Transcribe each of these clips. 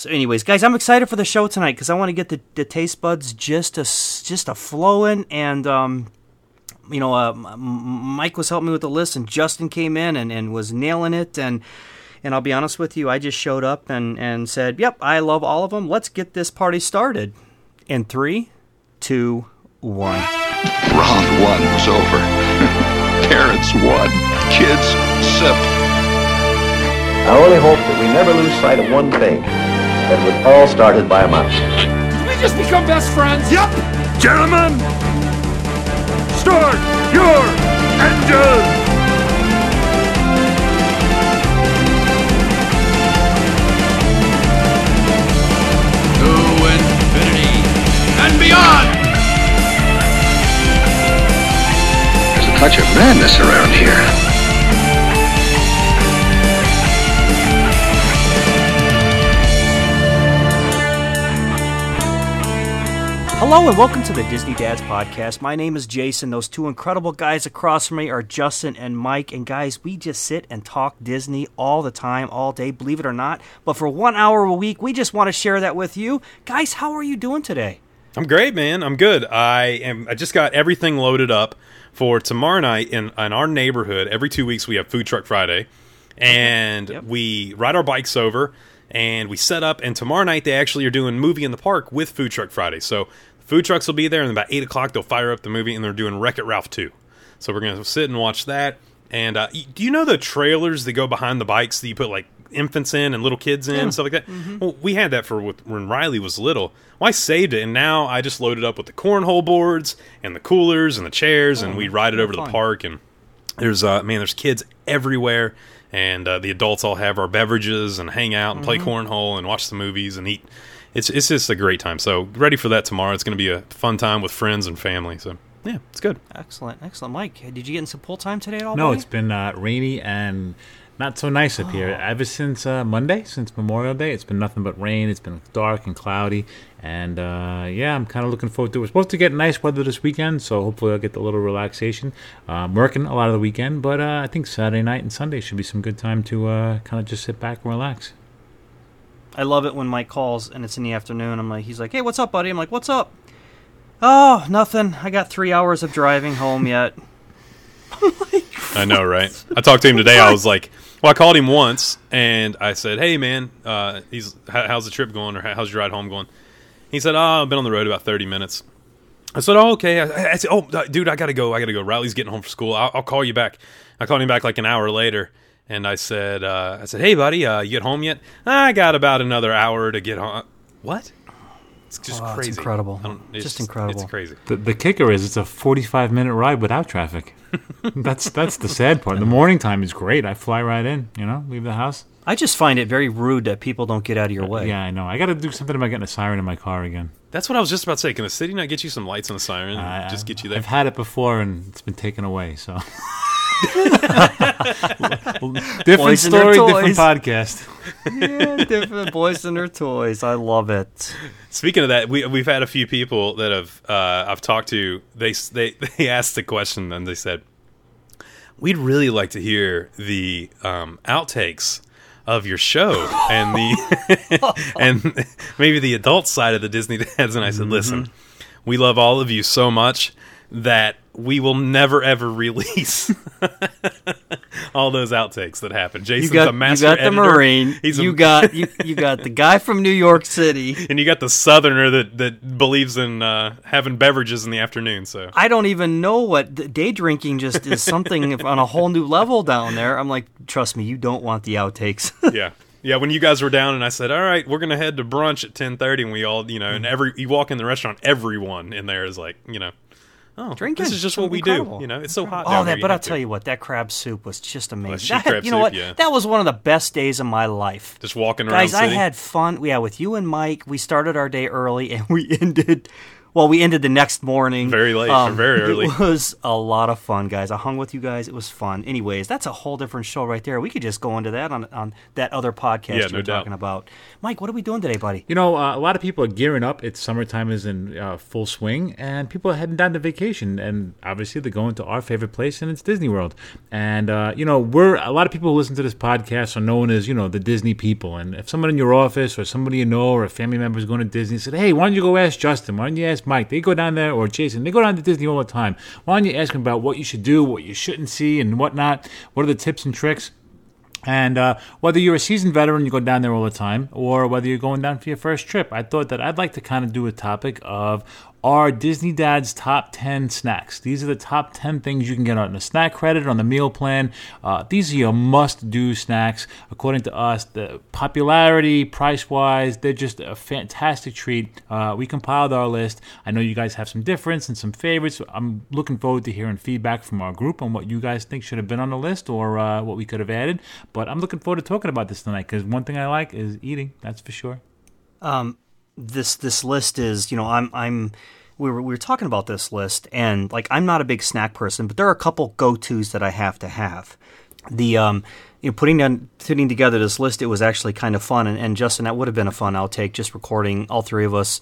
So, anyways, guys, I'm excited for the show tonight because I want to get the, the taste buds just a just a flowing, and um, you know, uh, Mike was helping me with the list, and Justin came in and, and was nailing it, and and I'll be honest with you, I just showed up and and said, "Yep, I love all of them. Let's get this party started." In three, two, one. Round one was over. Parents won. Kids sip. I only hope that we never lose sight of one thing that was all started by a mouse. Did we just become best friends? Yep! Gentlemen, start your engine! To infinity and beyond! There's a touch of madness around here. Hello and welcome to the Disney Dads Podcast. My name is Jason. Those two incredible guys across from me are Justin and Mike. And guys, we just sit and talk Disney all the time, all day, believe it or not. But for one hour a week, we just want to share that with you. Guys, how are you doing today? I'm great, man. I'm good. I am. I just got everything loaded up for tomorrow night in in our neighborhood. Every two weeks we have Food Truck Friday, and Yep. we ride our bikes over and we set up. And tomorrow night they actually are doing movie in the park with Food Truck Friday. So food trucks will be there, and about eight o'clock they'll fire up the movie, and they're doing Wreck It Ralph two. So we're gonna sit and watch that. And uh, do you know the trailers that go behind the bikes that you put like infants in and little kids in and stuff like that? Well, we had that for when Riley was little. Well, I saved it, and now I just loaded up with the cornhole boards and the coolers and the chairs, and we ride it over to the park. And there's uh, man, there's kids everywhere, and uh, the adults all have our beverages and hang out and play cornhole and watch the movies and eat. It's it's just a great time. So ready for that tomorrow. It's going to be a fun time with friends and family. So yeah, it's good. Excellent, excellent. Mike, did you get in some pool time today at all? No, buddy? it's been uh, rainy and not so nice up here. Ever since uh, Monday, since Memorial Day, it's been nothing but rain. It's been dark and cloudy. And uh, yeah, I'm kind of looking forward to it. We're supposed to get nice weather this weekend, so hopefully I'll get a little relaxation. Uh, I'm working a lot of the weekend, but uh, I think Saturday night and Sunday should be some good time to uh, kind of just sit back and relax. I love it when Mike calls and it's in the afternoon. I'm like, he's like, "Hey, what's up, buddy?" I'm like, "What's up?" Oh, nothing. I got three hours of driving home yet. I know, right? I talked to him today. I was like, well, I called him once, and I said, "Hey, man, uh, he's how's the trip going, or how's your ride home going?" He said, "Oh, I've been on the road about thirty minutes." I said, "Oh, okay." I, I said, "Oh, dude, I gotta go. I gotta go. Riley's getting home from school. I'll, I'll call you back." I called him back like an hour later, and I said, uh, "I said, hey, buddy, uh, you get home yet?" I got about another hour to get home. What? It's just Oh, it's crazy. incredible. It's Just incredible. It's crazy. The, the kicker is it's a 45 minute ride without traffic. that's that's the sad part. The morning time is great. I fly right in, you know, leave the house. I just find it very rude that people don't get out of your way. Yeah, I know. I got to do something about getting a siren in my car again. That's what I was just about to say. Can the city not get you some lights and a siren? and I- just get you there. I've had it before and it's been taken away. So different Boys story, different podcast. yeah, different boys and their toys. I love it. Speaking of that, we we've had a few people that have uh, I've talked to. They they they asked the question and they said, "We'd really like to hear the um, outtakes of your show and the and maybe the adult side of the Disney dads." And I said, "Listen, we love all of you so much that we will never ever release all those outtakes that happen." You Jason's got a you master got the. Marine. He's a- you got you, you got the guy from New York City. and you got the southerner that that believes in uh, having beverages in the afternoon. So I don't even know what day drinking just is something on a whole new level down there. I'm like, trust me, you don't want the outtakes. yeah, yeah. When you guys were down, and I said, "All right, we're gonna head to brunch at 10.30 and we all, you know, and every you walk in the restaurant, everyone in there is like, you know, oh, Drinking. This is just what we incredible. do. You know, it's so hot. Oh, down that! But I'll have to tell you what, that crab soup was just amazing. sheep That- crab you know soup, what? yeah. That was one of the best days of my life. just walking around. Guys, I had fun. Yeah, with you and Mike, we started our day early and we ended Well, we ended the next morning. Um, Very late, or very early. It was a lot of fun, guys. I hung with you guys. It was fun. Anyways, that's a whole different show right there. We could just go into that on, on that other podcast Yeah, you no were doubt. talking about. Mike, what are we doing today, buddy? You know, uh, a lot of people are gearing up. It's summertime is in uh, full swing, and people are heading down to vacation. And obviously, they're going to our favorite place, and it's Disney World. And uh, you know, we're a lot of people who listen to this podcast are known as you know the Disney people. And if someone in your office or somebody you know or a family member is going to Disney, said, "Hey, why don't you go ask Justin? Why don't you ask Mike? They go down there or Jason. They go down to Disney all the time. Why don't you ask them about what you should do, what you shouldn't see, and whatnot? What are the tips and tricks?" And uh, whether you're a seasoned veteran, you go down there all the time, or whether you're going down for your first trip, I thought that I'd like to kind of do a topic of our Disney Dad's top 10 snacks. These are the top 10 things you can get on the snack credit, on the meal plan. Uh, these are your must do snacks. According to us, the popularity, price wise, they're just a fantastic treat. Uh, we compiled our list. I know you guys have some difference and some favorites. I'm looking forward to hearing feedback from our group on what you guys think should have been on the list or uh, what we could have added. But I'm looking forward to talking about this tonight because one thing I like is eating, that's for sure. This this list is you know I'm I'm we were we were talking about this list and like I'm not a big snack person, but there are a couple go tos that I have to have. The um you know putting down putting together this list it was actually kind of fun and, and Justin that would have been a fun outtake just recording all three of us.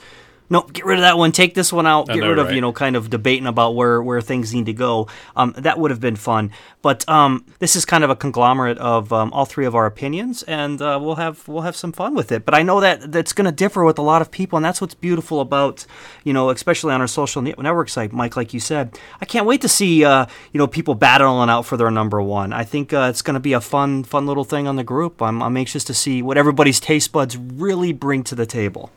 No, get rid of that one. Take this one out. I Get know, rid of right? you know kind of debating about where where things need to go. Um, that would have been fun. But um, this is kind of a conglomerate of um, all three of our opinions, and uh, we'll have we'll have some fun with it. But I know that that's going to differ with a lot of people, and that's what's beautiful about you know especially on our social ne- network site, Mike. Like you said, I can't wait to see uh, you know people battling out for their number one. I think uh, it's going to be a fun fun little thing on the group. I'm I'm anxious to see what everybody's taste buds really bring to the table.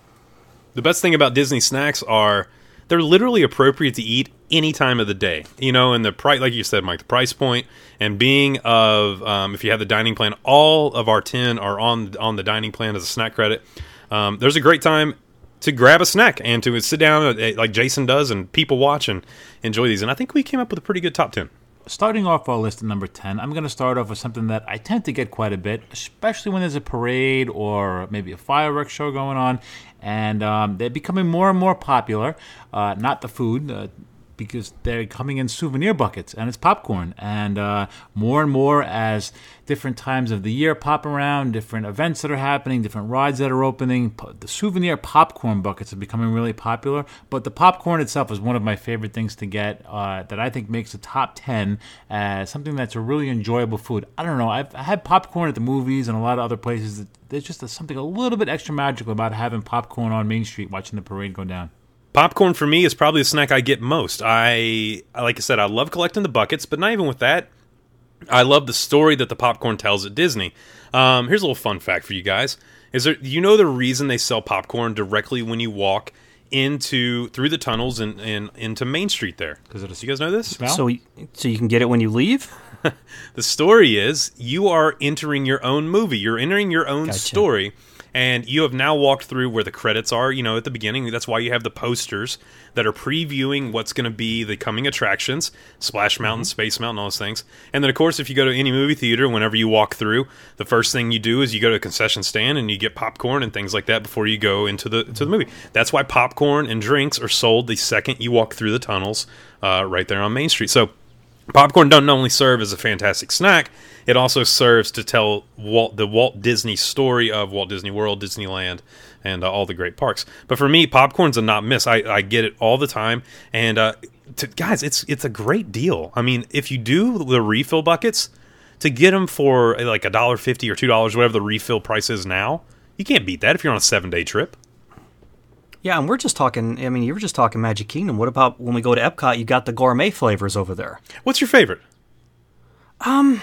The best thing about Disney snacks are they're literally appropriate to eat any time of the day. You know, and the price, like you said, Mike, the price point and being of um, if you have the dining plan, all of our ten are on on the dining plan as a snack credit. Um, there's a great time to grab a snack and to sit down uh, like Jason does and people watch and enjoy these. And I think we came up with a pretty good top ten. Starting off our list at number 10, I'm going to start off with something that I tend to get quite a bit, especially when there's a parade or maybe a fireworks show going on. And um, they're becoming more and more popular. Uh, not the food, uh, because they're coming in souvenir buckets and it's popcorn. And uh, more and more as different times of the year pop around, different events that are happening, different rides that are opening, the souvenir popcorn buckets are becoming really popular. But the popcorn itself is one of my favorite things to get uh, that I think makes the top 10 as something that's a really enjoyable food. I don't know, I've had popcorn at the movies and a lot of other places. There's just something a little bit extra magical about having popcorn on Main Street watching the parade go down. Popcorn for me is probably the snack I get most. I, like I said, I love collecting the buckets, but not even with that. I love the story that the popcorn tells at Disney. Um, here's a little fun fact for you guys: is there you know the reason they sell popcorn directly when you walk into through the tunnels and, and into Main Street there? 'Cause of the you guys know this? smell? So so you can get it when you leave. The story is you are entering your own movie. You're entering your own Gotcha. story, and you have now walked through where the credits are. You know, at the beginning, that's why you have the posters that are previewing what's going to be the coming attractions: Splash Mountain, Space Mountain, all those things. And then, of course, if you go to any movie theater, whenever you walk through, the first thing you do is you go to a concession stand and you get popcorn and things like that before you go into the to the movie. That's why popcorn and drinks are sold the second you walk through the tunnels, uh, right there on Main Street. So. Popcorn doesn't only serve as a fantastic snack; it also serves to tell Walt, the Walt Disney story of Walt Disney World, Disneyland, and uh, all the great parks. But for me, popcorn's a not miss. I, I get it all the time, and uh, to, guys, it's it's a great deal. I mean, if you do the refill buckets, to get them for like a dollar fifty or two dollars, whatever the refill price is now, you can't beat that if you're on a seven day trip. Yeah, and we're just talking. I mean, you were just talking Magic Kingdom. What about when we go to Epcot? You got the gourmet flavors over there. What's your favorite? Um,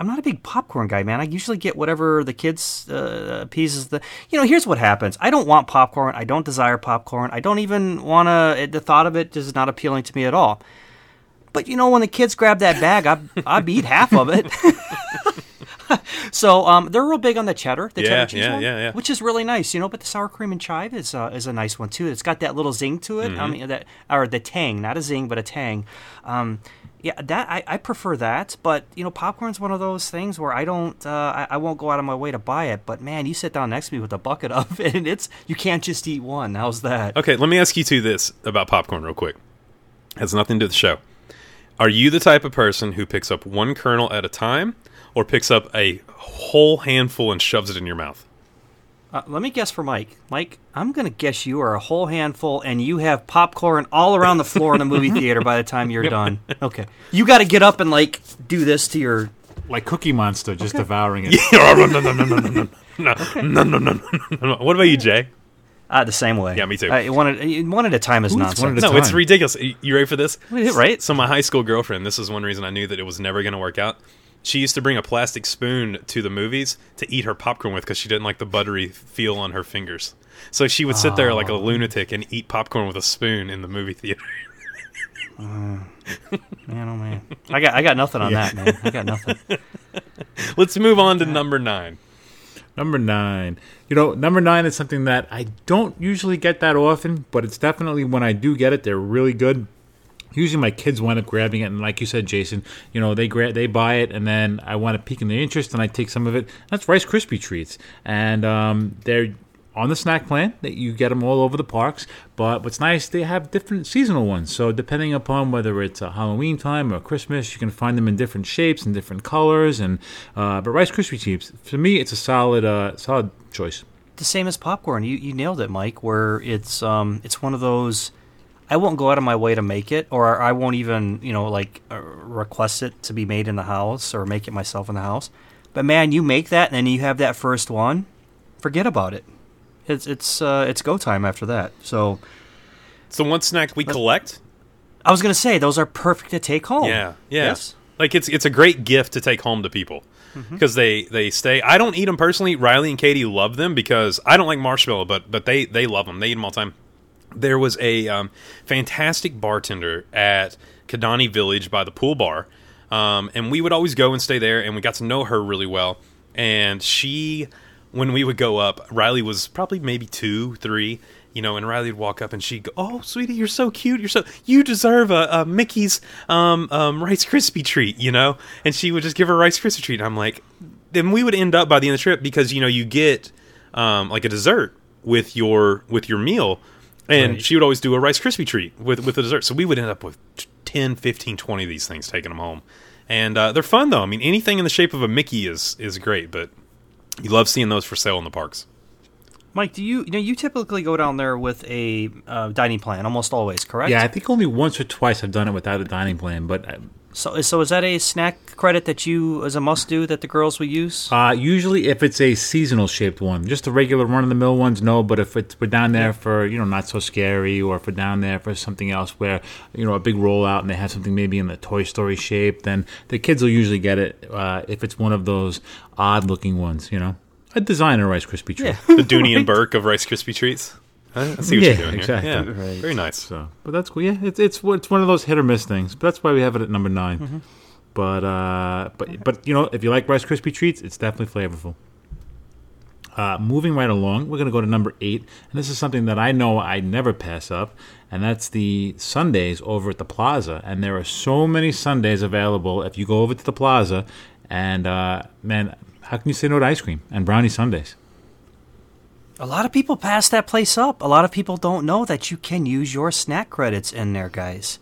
I'm not a big popcorn guy, man. I usually get whatever the kids uh, pieces. The you know, here's what happens. I don't want popcorn. I don't desire popcorn. I don't even want to. The thought of it is not appealing to me at all. But you know, when the kids grab that bag, I I eat half of it. so um, they're real big on the cheddar, the Yeah, cheddar cheese yeah, one, yeah, yeah. which is really nice, you know. But the sour cream and chive is uh, is a nice one too. It's got that little zing to it. I Mm-hmm. mean, that or the tang, not a zing, but a tang. Um, Yeah, that I, I prefer that, but you know, popcorn's one of those things where I don't, uh, I, I won't go out of my way to buy it. But man, you sit down next to me with a bucket of it, and it's you can't just eat one. How's that? Okay, let me ask you two this about popcorn real quick. Has nothing to do with the show. Are you the type of person who picks up one kernel at a time, or picks up a whole handful and shoves it in your mouth. Uh, let me guess for Mike. Mike, I'm going to guess you are a whole handful and you have popcorn all around the floor in the movie theater by the time you're done. Okay. You got to get up and like do this to your like Cookie Monster just okay. devouring it. Yeah, no, no, no, no, no, no, no, no, no, no, no, What about you, Jay? Uh, the same way. Yeah, me too. Uh, one, at, one at a time is Ooh, nonsense. No, time. it's ridiculous. You ready for this? Right? So my high school girlfriend. This is one reason I knew that it was never going to work out. She used to bring a plastic spoon to the movies to eat her popcorn with because she didn't like the buttery feel on her fingers. So she would sit there like a oh. lunatic and eat popcorn with a spoon in the movie theater. Man, oh man, I got I got nothing on that, man. I got nothing. Let's move on to number nine. Number nine. You know, number nine is something that I don't usually get that often, but it's definitely when I do get it, they're really good. Usually, my kids wind up grabbing it, and like you said, Jason, you know they they buy it, and then I want to pique in their interest, and I take some of it. That's Rice Krispie treats, and um, they're on the snack plan that you get them all over the parks. But what's nice, they have different seasonal ones. So depending upon whether it's a Halloween time or Christmas, you can find them in different shapes and different colors. And uh, but Rice Krispie treats, for me, it's a solid uh, solid choice. the same as popcorn. You you nailed it, Mike. Where it's um it's one of those. I won't go out of my way to make it, or I won't even you know like uh, request it to be made in the house or make it myself in the house. But man, you make that and then you have that first one, forget about it. It's it's uh, it's go time after that. So So one snack we collect. I was gonna say those are perfect to take home. Yeah, yeah. Yes. Like it's it's a great gift to take home to people because they they stay. I don't eat them personally. Riley and Katie love them because I don't like marshmallow, but but they they love them. They eat them all the time. There was a um, fantastic bartender at Kidani Village by the pool bar, um, and we would always go and stay there, and we got to know her really well. And she, when we would go up, Riley was probably maybe two, three, you know, and Riley would walk up and she'd go, "Oh, sweetie, you're so cute. You're so you deserve a, a Mickey's um, um, Rice Krispie treat," you know. And she would just give her Rice Krispie treat. And I'm like, then we would end up by the end of the trip because you know you get um, like a dessert with your with your meal, and Right. she would always do a Rice Krispie treat with with the dessert. So we would end up with 10, 15, 20 of these things taking them home. And uh, they're fun though. I mean, anything in the shape of a Mickey is is great, but you love seeing those for sale in the parks. Mike, do you you know you typically go down there with a uh, dining plan almost always, correct? Yeah, I think only once or twice I've done it without a dining plan, but uh, So so is that a snack credit that you as a must do that the girls will use? uh, usually if it's a seasonal shaped one, just the regular run of the mill ones, no. But if it's, we're down there for you know not so scary, or if we're down there for something else where you know a big rollout and they have something maybe in the Toy Story shape, then the kids will usually get it. Uh, if it's one of those odd looking ones, you know, a designer Rice Krispie treat. Yeah. The Dooney and Bourke of Rice Krispie treats. I I see what Yeah, you're doing exactly. here. Yeah, Right. very nice. So, but that's cool. Yeah, it's it's it's one of those hit or miss things. But that's why we have it at number 9 Mm-hmm. But uh, but but you know, if you like Rice Krispie treats, it's definitely flavorful. Uh, moving right along, we're going to go to number eight, and this is something that I know I never pass up, and that's the sundaes over at the Plaza. And there are so many sundaes available if you go over to the Plaza. And uh, man, how can you say no to ice cream and brownie sundaes? A lot of people pass that place up. A lot of people don't know that you can use your snack credits in there, guys.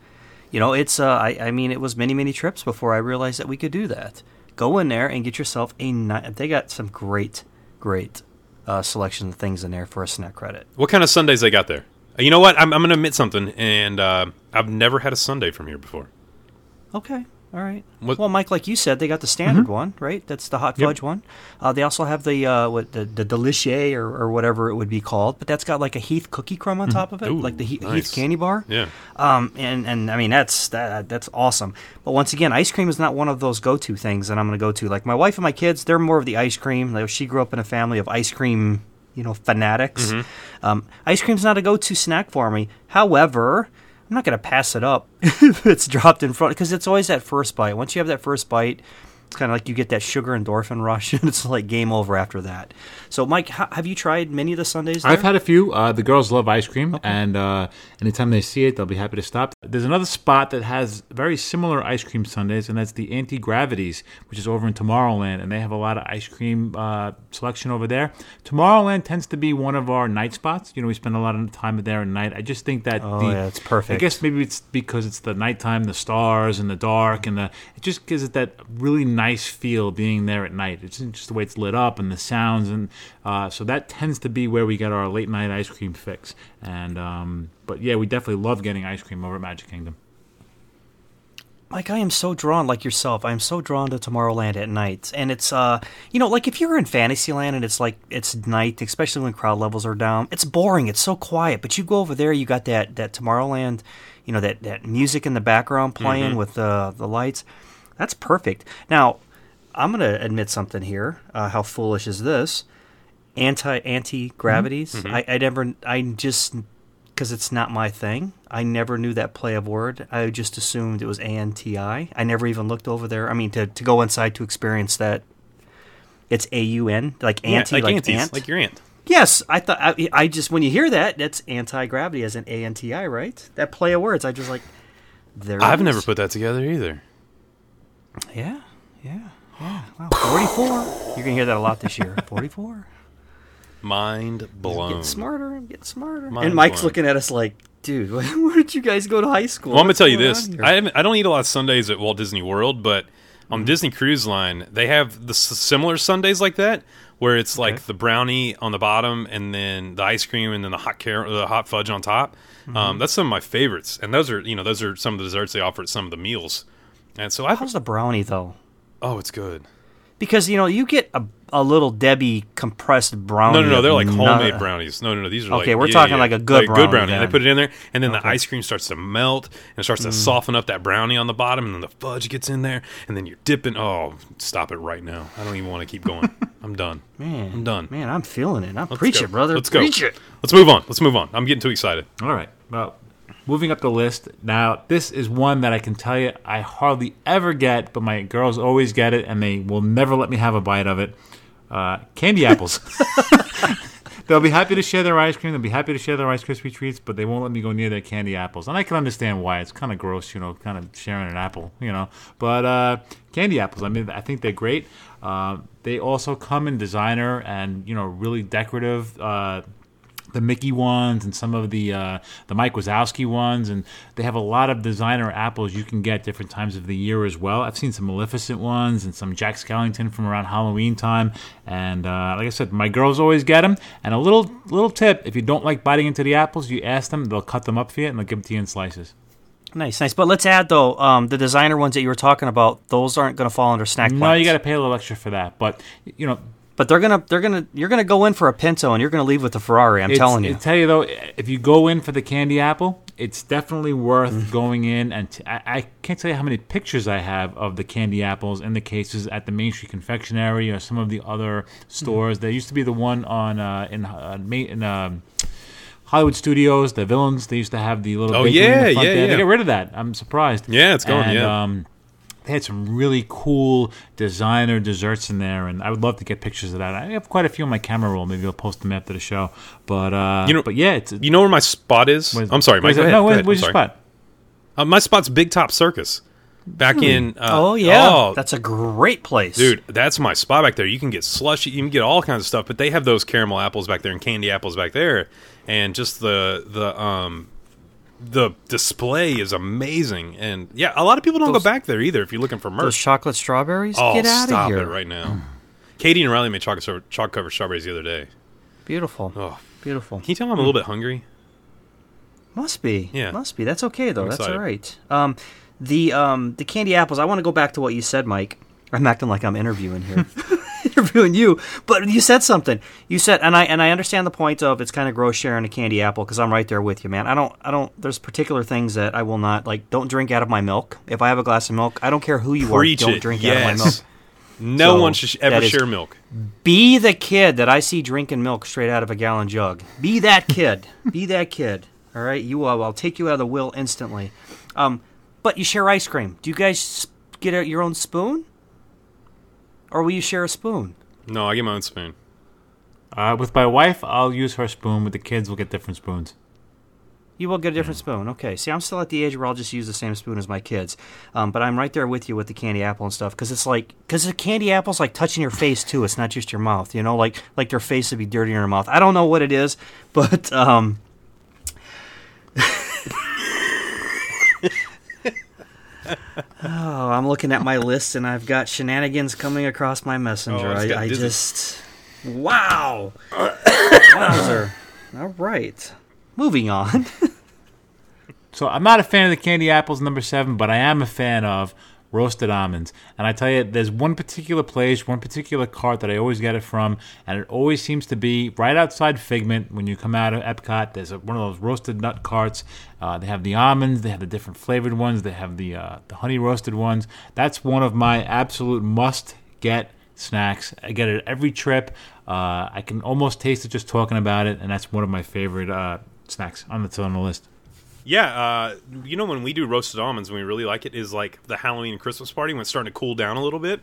You know, it's uh, I, I mean, it was many many trips before I realized that we could do that. Go in there and get yourself a. Ni- they got some great, great uh, selection of things in there for a snack credit. What kind of sundaes they got there? Uh, You know what? I'm, I'm going to admit something, and uh, I've never had a sundae from here before. Okay. All right. What- Well, Mike, like you said, they got the standard one, right? That's the hot Yep. fudge one. Uh, they also have the uh, what the the delicier or, or whatever it would be called, but that's got like a Heath cookie crumb on top of it, Ooh, like the Heath, nice. Heath candy bar. Yeah. Um, and and I mean that's that that's awesome. But once again, ice cream is not one of those go to things that I'm going to go to. Like my wife and my kids, they're more of the ice cream. Like, she grew up in a family of ice cream, you know, fanatics. Um, ice cream's not a go to snack for me. However. I'm not going to pass it up if it's dropped in front because it's always that first bite. Once you have that first bite, It's kind of like you get that sugar endorphin rush, and it's like game over after that. So, Mike, ha- have you tried many of the sundaes? I've had a few. Uh, the girls love ice cream, and uh, anytime they see it, they'll be happy to stop. There's another spot that has very similar ice cream sundaes, and that's the Auntie Gravity's, which is over in Tomorrowland, and they have a lot of ice cream uh, selection over there. Tomorrowland tends to be one of our night spots. You know, we spend a lot of time there at night. I just think that Oh, the yeah, it's perfect. I guess maybe it's because it's the nighttime, the stars and the dark, and the it just gives it that really nice feel being there at night. It's just the way it's lit up and the sounds, and uh, so that tends to be where we get our late night ice cream fix. And um, but yeah, we definitely love getting ice cream over at Magic Kingdom. Mike, I am so drawn, like yourself. I am so drawn to Tomorrowland at night, and it's uh, you know, like if you're in Fantasyland and it's like it's night, especially when crowd levels are down, it's boring. It's so quiet. But you go over there, you got that that Tomorrowland, you know, that that music in the background playing with the the lights. That's perfect. Now, I'm gonna admit something here. Uh, how foolish is this? Anti anti gravities. Mm-hmm. I, I never. I just because it's not my thing. I never knew that play of word. I just assumed it was ANTI. I never even looked over there. I mean, to, to go inside to experience that, it's A U N, like Yeah, anti, like, aunties, ant. like your aunt. yes, I thought. I, I just when you hear that, that's anti gravity as an A N T I, right? That play of words. I just like. There. I've is. never put that together either. Yeah, yeah, yeah. Wow, forty-four. You're gonna hear that a lot this year. Forty-four. Mind blown. Get smarter. I'm getting smarter. Mind and Mike's blown. looking at us like, dude, where did you guys go to high school? Well, I'm gonna tell you this. I haven't, I don't eat a lot of sundaes at Walt Disney World, but Mm-hmm. on Disney Cruise Line, they have the s- similar sundaes like that, where it's like the brownie on the bottom, and then the ice cream, and then the hot car- the hot fudge on top. Mm-hmm. Um, that's some of my favorites, and those are you know those are some of the desserts they offer at some of the meals. And so I How's the brownie though? oh, it's good. Because you know you get a, a Little Debbie compressed brownie. No, no, no. They're like homemade brownies. No, no, no. These are Okay, like we're yeah, talking yeah. like a good good brownie brownie. And they then. put it in there, and then the ice cream starts to melt and it starts to mm. soften up that brownie on the bottom, and then the fudge gets in there, and then you're dipping. Oh, stop it right now! I don't even want to keep going. I'm done. Man, I'm done. Man, I'm feeling it. I'm Let's preach go. it, brother. Let's go. Preach it. Let's move on. Let's move on. I'm getting too excited. All right. Well, moving up the list. Now, this is one that I can tell you I hardly ever get, but my girls always get it, and they will never let me have a bite of it. Uh, candy apples. They'll be happy to share their ice cream. They'll be happy to share their Rice Krispie treats, but they won't let me go near their candy apples. And I can understand why. It's kind of gross, you know, kind of sharing an apple, you know. But uh, candy apples, I mean, I think they're great. Uh, they also come in designer and, you know, really decorative. The Mickey ones and some of the uh, the Mike Wazowski ones, and they have a lot of designer apples you can get different times of the year as well. I've seen some Maleficent ones and some Jack Skellington from around Halloween time, and uh, like I said, my girls always get them. And a little little tip: if you don't like biting into the apples, you ask them; they'll cut them up for you and they'll give them to you in slices. Nice, nice. But let's add though, um, the designer ones that you were talking about, those aren't going to fall under snack. No, you got to pay a little extra for that, but you know. But they're gonna, they're gonna, you're gonna go in for a Pinto, and you're gonna leave with a Ferrari. I'm It's- telling you. I tell you though, if you go in for the candy apple, it's definitely worth Mm. going in. And t- I, I can't tell you how many pictures I have of the candy apples in the cases at the Main Street Confectionery or some of the other stores. There used to be the one on uh, in uh, in. um Hollywood Studios, the villains, they used to have the little. Oh, bakery in yeah, the front yeah, there. They yeah. got rid of that. I'm surprised. Yeah, it's gone, And, yeah. Um, they had some really cool designer desserts in there, and I would love to get pictures of that. I have quite a few on my camera roll. Maybe I'll post them after the show. But uh, You know- but yeah, it's You know where my spot is? where's- I'm sorry, Mike. where's Go ahead. No, Go where's, ahead. where's your sorry. spot? Uh, my spot's Big Top Circus. Back in. Uh, oh yeah, oh, that's a great place, Dude, that's my spot back there. You can get slushy, you can get all kinds of stuff, but they have those caramel apples back there and candy apples back there, and just the the um the display is amazing. And yeah, a lot of people don't Those- go back there either if you're looking for merch. Those chocolate strawberries. oh, Get out stop of here! it right now. Katie and Riley made chocolate chocolate covered strawberries the other day. Beautiful, Oh, beautiful. can you tell I'm a little bit hungry? Must be. Yeah. Must be. That's okay though. That's all right. Um, the um the candy apples. I want to go back to what you said, Mike. I'm acting like I'm interviewing here, interviewing you. But you said something. You said, and I and I understand the point of it's kind of gross sharing a candy apple because I'm right there with you, man. I don't. I don't. There's particular things that I will not like. Don't drink out of my milk. If I have a glass of milk, I don't care who you Preach are. Don't it. drink yes. out of my milk. No So, one should ever that is- share milk. Be the kid that I see drinking milk straight out of a gallon jug. Be that kid. Be that kid. All right, you. Uh, I'll take you out of the will instantly. Um, but you share ice cream. Do you guys get out your own spoon? Or will you share a spoon? No, I get my own spoon. Uh, with my wife, I'll use her spoon. With the kids, we'll get different spoons. You will get a different spoon. Okay. See, I'm still at the age where I'll just use the same spoon as my kids. Um, but I'm right there with you with the candy apple and stuff because it's like because the candy apple's like touching your face too. It's not just your mouth. You know, like like their face would be dirty in your mouth. I don't know what it is, but um. Oh, I'm looking at my list and I've got shenanigans coming across my messenger. Oh, I, I just wow, wowzer. All right, moving on. So I'm not a fan of the candy apples number seven, but I am a fan of roasted almonds. And I tell you, there's one particular place, one particular cart that I always get it from, and it always seems to be right outside Figment when you come out of Epcot. There's a, one of those roasted nut carts. Uh, they have the almonds, they have the different flavored ones, they have the uh, the honey roasted ones. That's one of my absolute must get snacks. I get it every trip. Uh, I can almost taste it just talking about it, and that's one of my favorite uh, snacks on the on the list. Yeah, uh, you know when we do roasted almonds, when we really like it, is like the Halloween and Christmas party when it's starting to cool down a little bit.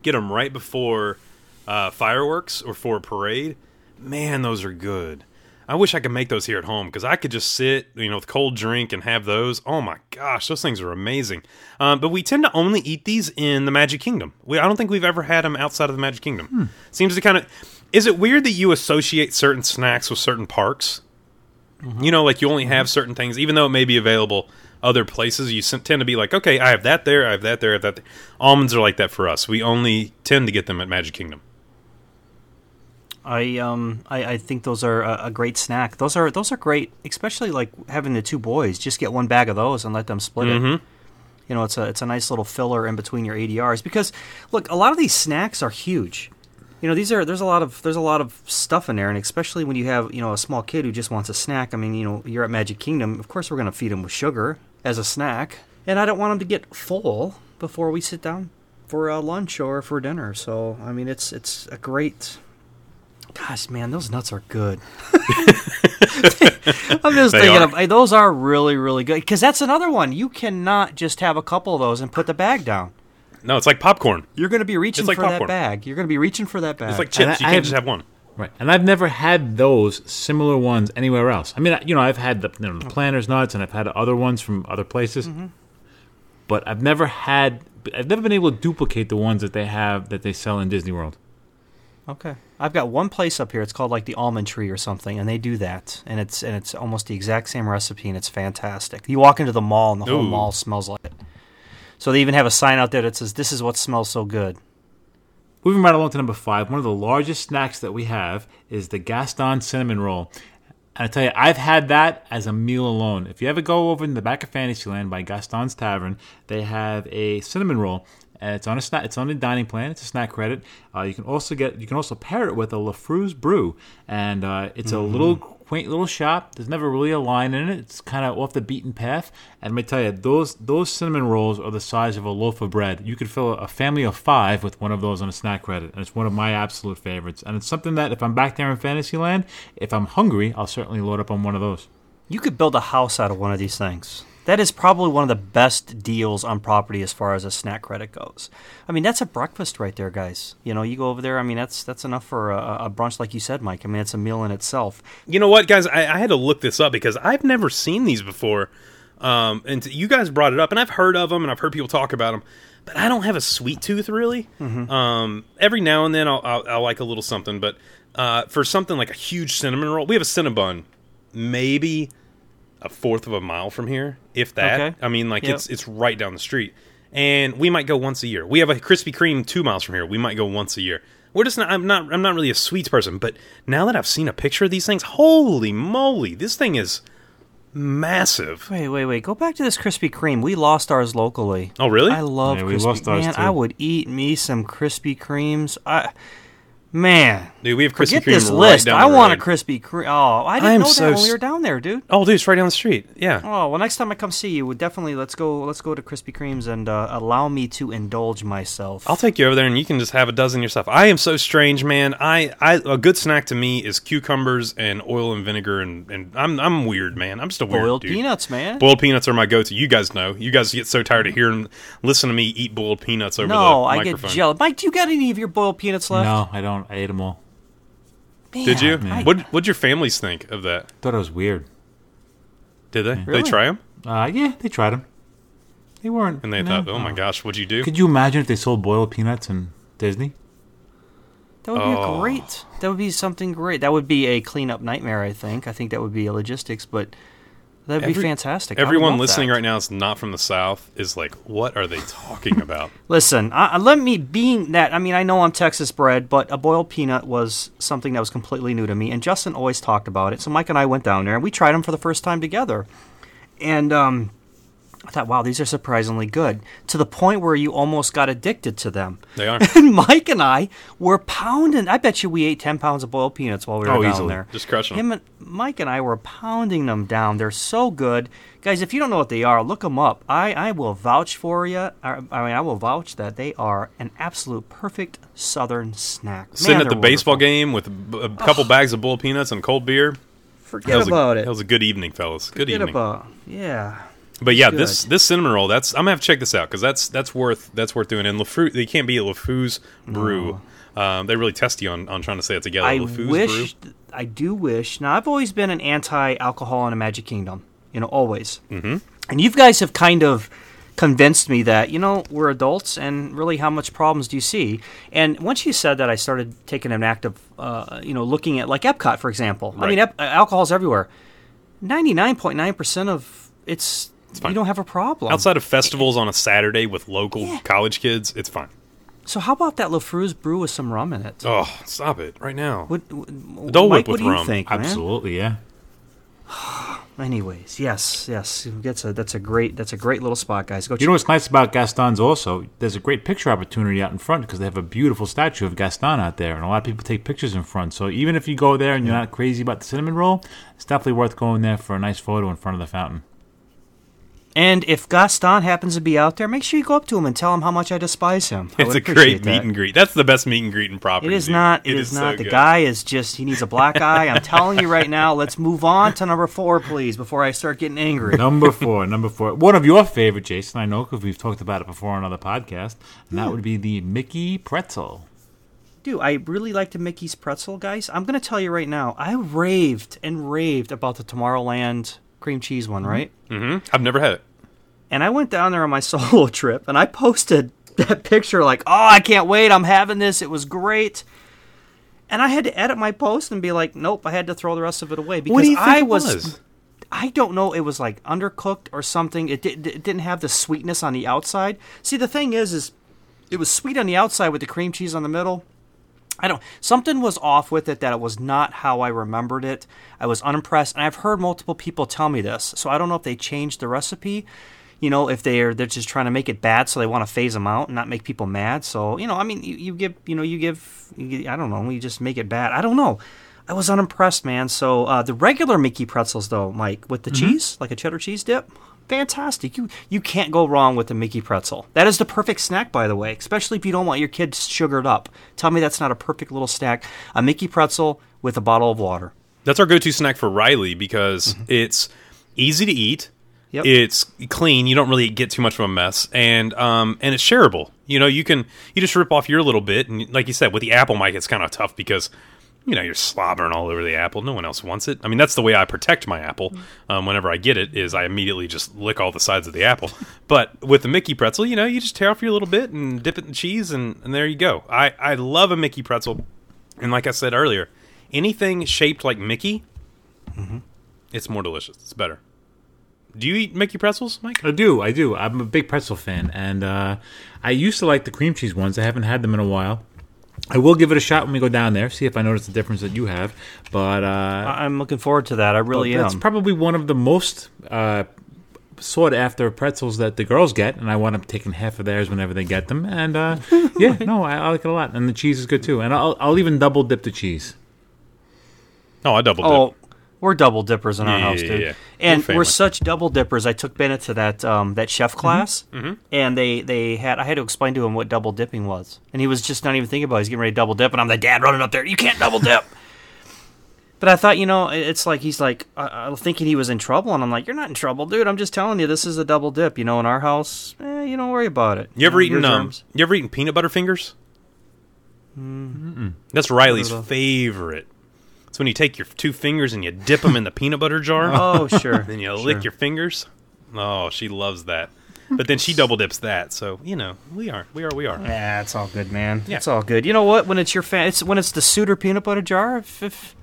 Get them right before uh, fireworks or for a parade. Man, those are good. I wish I could make those here at home because I could just sit, you know, with cold drink and have those. Oh my gosh, those things are amazing. Um, but we tend to only eat these in the Magic Kingdom. We, I don't think we've ever had them outside of the Magic Kingdom. Seems to kind of. Is it weird that you associate certain snacks with certain parks? Mm-hmm. You know, like you only have mm-hmm. certain things, even though it may be available other places. You tend to be like, okay, I have that there, I have that there, I have that. There. Almonds are like that for us. We only tend to get them at Magic Kingdom. I um I, I think those are a, a great snack. Those are those are great, especially like having the two boys. Just get one bag of those and let them split it. Mm-hmm. You know, it's a it's a nice little filler in between your ADRs because look, a lot of these snacks are huge. You know, these are there's a lot of there's a lot of stuff in there, and especially when you have you know a small kid who just wants a snack. I mean, you know, you're at Magic Kingdom. Of course, we're going to feed him with sugar as a snack, and I don't want him to get full before we sit down for uh, lunch or for dinner. So, I mean, it's it's a great Gosh, man, those nuts are good. I'm just They thinking of those are really, really good because that's another one. You cannot just have a couple of those and put the bag down. No, it's like popcorn. You're going to be reaching like for popcorn. that bag. You're going to be reaching for that bag. It's like And chips. I- you I can't have- just have one. Right, and I've never had those similar ones anywhere else. I mean, you know, I've had the, you know, the oh. Planters nuts, and I've had other ones from other places, mm-hmm. but I've never had. I've never been able to duplicate the ones that they have that they sell in Disney World. okay, I've got one place up here. It's called like the Almond Tree or something, and they do that, and it's and it's almost the exact same recipe, and it's fantastic. You walk into the mall, and the whole mall smells like it. So they even have a sign out there that says, "This is what smells so good." Moving right along to number five, one of the largest snacks that we have is the Gaston cinnamon roll. And I tell you, I've had that as a meal alone. If you ever go over in the back of Fantasyland by Gaston's Tavern, they have a cinnamon roll. And it's on a snack. It's on a dining plan. It's a snack credit. Uh, you can also get. You can also pair it with a LeFou's brew, and uh, it's a little quaint little shop. There's never really a line in it. It's kind of off the beaten path. And let me tell you, those those cinnamon rolls are the size of a loaf of bread. You could fill a family of five with one of those on a snack credit, and it's one of my absolute favorites. And it's something that if I'm back there in Fantasyland, if I'm hungry, I'll certainly load up on one of those. You could build a house out of one of these things. That is probably one of the best deals on property as far as a snack credit goes. I mean, that's a breakfast right there, guys. You know, you go over there. I mean, that's that's enough for a, a brunch, like you said, Mike. I mean, it's a meal in itself. You know what, guys? I, I had to look this up because I've never seen these before. Um, and you guys brought it up, and I've heard of them, and I've heard people talk about them, but I don't have a sweet tooth really. Um, every now and then I'll, I'll, I'll like a little something, but uh, for something like a huge cinnamon roll, we have a Cinnabon, maybe a fourth of a mile from here, if that. Okay. I mean, like Yep. it's it's right down the street, and we might go once a year. We have a Krispy Kreme two miles from here. We might go once a year. We're just not. I'm not. I'm not really a sweets person, but now that I've seen a picture of these things, holy moly, this thing is massive. Wait, wait, wait. Go back to this Krispy Kreme. We lost ours locally. Oh, really? I love Yeah, we Krispy lost ours, Man, too. I would eat me some Krispy Kremes. I, man, Dude, we have Krispy Get Kreme this right list. down I the want a road. Krispy Kreme. Oh, I didn't I'm know so that when we were down there, dude. Oh, dude, it's right down the street. Yeah. Oh well, next time I come see you, we definitely let's go. Let's go to Krispy Kremes and uh, allow me to indulge myself. I'll take you over there and you can just have a dozen yourself. I am so strange, man. I, I a good snack to me is cucumbers and oil and vinegar and, and I'm I'm weird, man. I'm just a weird boiled dude. peanuts, man. Boiled peanuts are my go-to. You guys know. You guys get so tired of hearing, listen to me eat boiled peanuts over no, the I get microphone. jealous. Mike, do you got any of your boiled peanuts left? No, I don't. I ate them all. Did you? Man, What What'd your families think of that? Thought it was weird. Did they? Really? They try them Uh, yeah, they tried them. They weren't. and they no. thought, oh my gosh, what'd you do? Could you imagine if they sold boiled peanuts in Disney? That would be Oh. a great. That would be something great. That would be a cleanup nightmare. I think. I think that would be a logistics, but that'd be fantastic. Everyone listening that. right now is not from the South. Is like, what are they talking about? Listen, I, I- let me being that. I mean, I know I'm Texas bred, but a boiled peanut was something that was completely new to me, and Justin always talked about it. So Mike and I went down there and we tried them for the first time together, and um, I thought, wow, these are surprisingly good. To the point where you almost got addicted to them. They are. And Mike and I were pounding. I bet you we ate ten pounds of boiled peanuts while we were Oh, down easily. there. Just crushing. Him and Mike and I were pounding them down. They're so good, guys. If you don't know what they are, look them up. I, I will vouch for you. I, I mean, I will vouch that they are an absolute perfect Southern snack. Sitting Man, at the they're baseball game with a couple bags of boiled peanuts and cold beer. Forget about a, it. That was a good evening, fellas. Good Forget evening. about yeah. But yeah, Good. this this cinnamon roll, that's I'm gonna have to check this out because that's that's worth that's worth doing. And LeFou, they can't be at LeFou's brew. Um, they really test you on, on trying to say it together. I LeFou's wish. brew. I do wish. Now, I've always been an anti-alcohol in a Magic Kingdom. You know, always. Mm-hmm. And you guys have kind of convinced me that you know we're adults, and really, how much problems do you see? And once you said that, I started taking an active, uh, you know, looking at like Epcot, for example. I mean, Right. ep- alcohol's everywhere. Ninety-nine point nine percent of it's. Fine. you don't have a problem. Outside of eh, eh. festivals on a Saturday with local Yeah. college kids, it's fine. So how about that LeFou's brew with some rum in it? Oh, stop it right now. What, what, Dole Mike, Whip what with do you rum. think, man? Absolutely, yeah. Anyways, yes, yes, that's a that's a great that's a great little spot, guys. Go You know what's nice about Gaston's also? There's a great picture opportunity out in front because they have a beautiful statue of Gaston out there, and a lot of people take pictures in front. So even if you go there and you're not crazy about the cinnamon roll, it's definitely worth going there for a nice photo in front of the fountain. And if Gaston happens to be out there, make sure you go up to him and tell him how much I despise him. I It's a great that. meet and greet. That's the best meet and greet in property. It is dude. not. It is, so not. the good. guy is just. He needs a black eye. I'm telling you right now. Let's move on to number four, please, before I start getting angry. Number four, number four. One of your favorite, Jason, I know, because we've talked about it before on another podcast, and that hmm. would be the Mickey Pretzel. Dude, I really like the Mickey's pretzel, guys. I'm gonna tell you right now. I raved and raved about the Tomorrowland cream cheese one, right? Mm-hmm. I've never had it. And I went down there on my solo trip and I posted that picture like, "Oh, I can't wait. I'm having this. It was great." And I had to edit my post and be like, "Nope, I had to throw the rest of it away because What do you think I was, was? I don't know, it was like undercooked or something. It, did, it didn't have the sweetness on the outside. See, the thing is is it was sweet on the outside with the cream cheese on the middle. I don't. Something was off with it that it was not how I remembered it. I was unimpressed, and I've heard multiple people tell me this. So I don't know if they changed the recipe. You know, if they're they're just trying to make it bad, so they want to phase them out and not make people mad. So you know, I mean, you, you give you know you give you, I don't know you just make it bad. I don't know. I was unimpressed, man. So uh, the regular Mickey pretzels, though, Mike, with the cheese, like a cheddar cheese dip, fantastic. You you can't go wrong with the Mickey pretzel. That is the perfect snack, by the way, especially if you don't want your kids sugared up. Tell me that's not a perfect little snack. A Mickey pretzel with a bottle of water. That's our go-to snack for Riley because it's easy to eat. Mm-hmm. Yep. It's clean. You don't really get too much of a mess, and um, and it's shareable. You know, you can you just rip off your little bit, and like you said, with the apple Mike, it's kind of tough because you know you're slobbering all over the apple. No one else wants it. I mean, that's the way I protect my apple. Um, whenever I get it, is I immediately just lick all the sides of the apple. But with the Mickey pretzel, you know, you just tear off your little bit and dip it in cheese, and, and there you go. I I love a Mickey pretzel, and like I said earlier, anything shaped like Mickey, it's more delicious. It's better. Do you eat Mickey pretzels, Mike? I do, I do. I'm a big pretzel fan, and uh, I used to like the cream cheese ones. I haven't had them in a while. I will give it a shot when we go down there, see if I notice the difference that you have. But uh, I- I'm looking forward to that. I really am that's am. probably one of the most uh, sought after pretzels that the girls get, and I wind up taking half of theirs whenever they get them. And uh, yeah, no, I, I like it a lot, and the cheese is good too. And I'll I'll even double dip the cheese. Oh, I double dip. Oh, we're double dippers in our Yeah, house, dude. yeah. And We're we're, such double dippers. I took Bennett to that um, that chef class, Mm-hmm. and they, they had I had to explain to him what double dipping was, and he was just not even thinking about. it. He's getting ready to double dip, and I'm the dad running up there. You can't double dip. but I thought, you know, it's like he's like uh, thinking he was in trouble, and I'm like, you're not in trouble, dude. I'm just telling you, this is a double dip. You know, in our house, eh, you don't worry about it. You ever know, eaten your um? You ever eaten peanut butter fingers? That's Riley's favorite. It's when you take your two fingers and you dip them in the peanut butter jar. Oh, sure. Then you sure. lick your fingers. Oh, she loves that. But then she double dips that. So you know, we are, we are, we are. Yeah, it's all good, man. Yeah. It's all good. You know what? When it's your fan, it's when it's the Suitor peanut butter jar. If, if